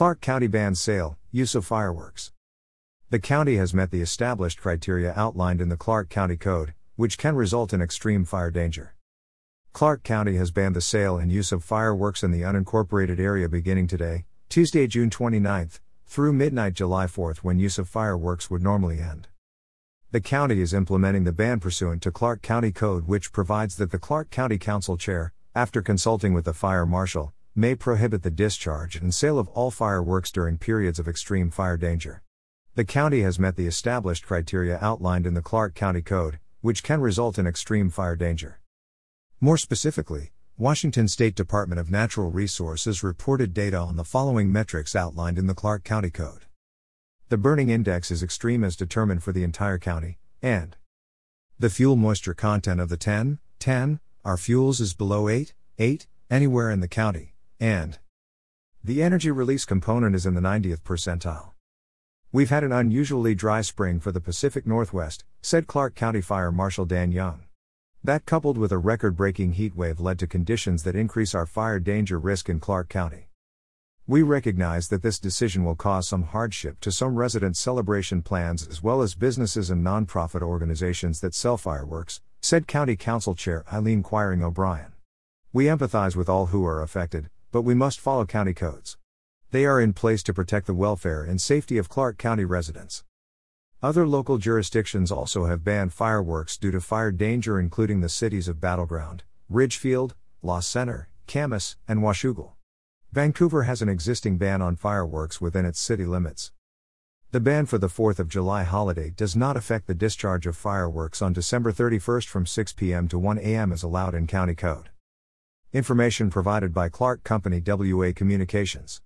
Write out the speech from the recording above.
Clark County bans sale, use of fireworks. The county has met the established criteria outlined in the Clark County Code, which can result in extreme fire danger. Clark County has banned the sale and use of fireworks in the unincorporated area beginning today, Tuesday, June 29, through midnight July 4 when use of fireworks would normally end. The county is implementing the ban pursuant to Clark County Code, which provides that the Clark County Council Chair, after consulting with the fire marshal, may prohibit the discharge and sale of all fireworks during periods of extreme fire danger. The county has met the established criteria outlined in the Clark County Code, which can result in extreme fire danger. More specifically, Washington State Department of Natural Resources reported data on the following metrics outlined in the Clark County Code. The burning index is extreme as determined for the entire county, and the fuel moisture content of the 10, 10, hour fuels is below 8, 8, anywhere in the county, and the energy release component is in the 90th percentile. We've had an unusually dry spring for the Pacific Northwest, said Clark County Fire Marshal Dan Young. That coupled with a record breaking heat wave led to conditions that increase our fire danger risk in Clark County. We recognize that this decision will cause some hardship to some resident celebration plans as well as businesses and nonprofit organizations that sell fireworks, said County Council Chair Eileen Quiring O'Brien. We empathize with all who are affected, but we must follow county codes. They are in place to protect the welfare and safety of Clark County residents. Other local jurisdictions also have banned fireworks due to fire danger, including the cities of Battle Ground, Ridgefield, La Center, Camas, and Washougal. Vancouver has an existing ban on fireworks within its city limits. The ban for the 4th of July holiday does not affect the discharge of fireworks on December 31 from 6 p.m. to 1 a.m. as allowed in County Code. Information provided by Clark Company WA Communications.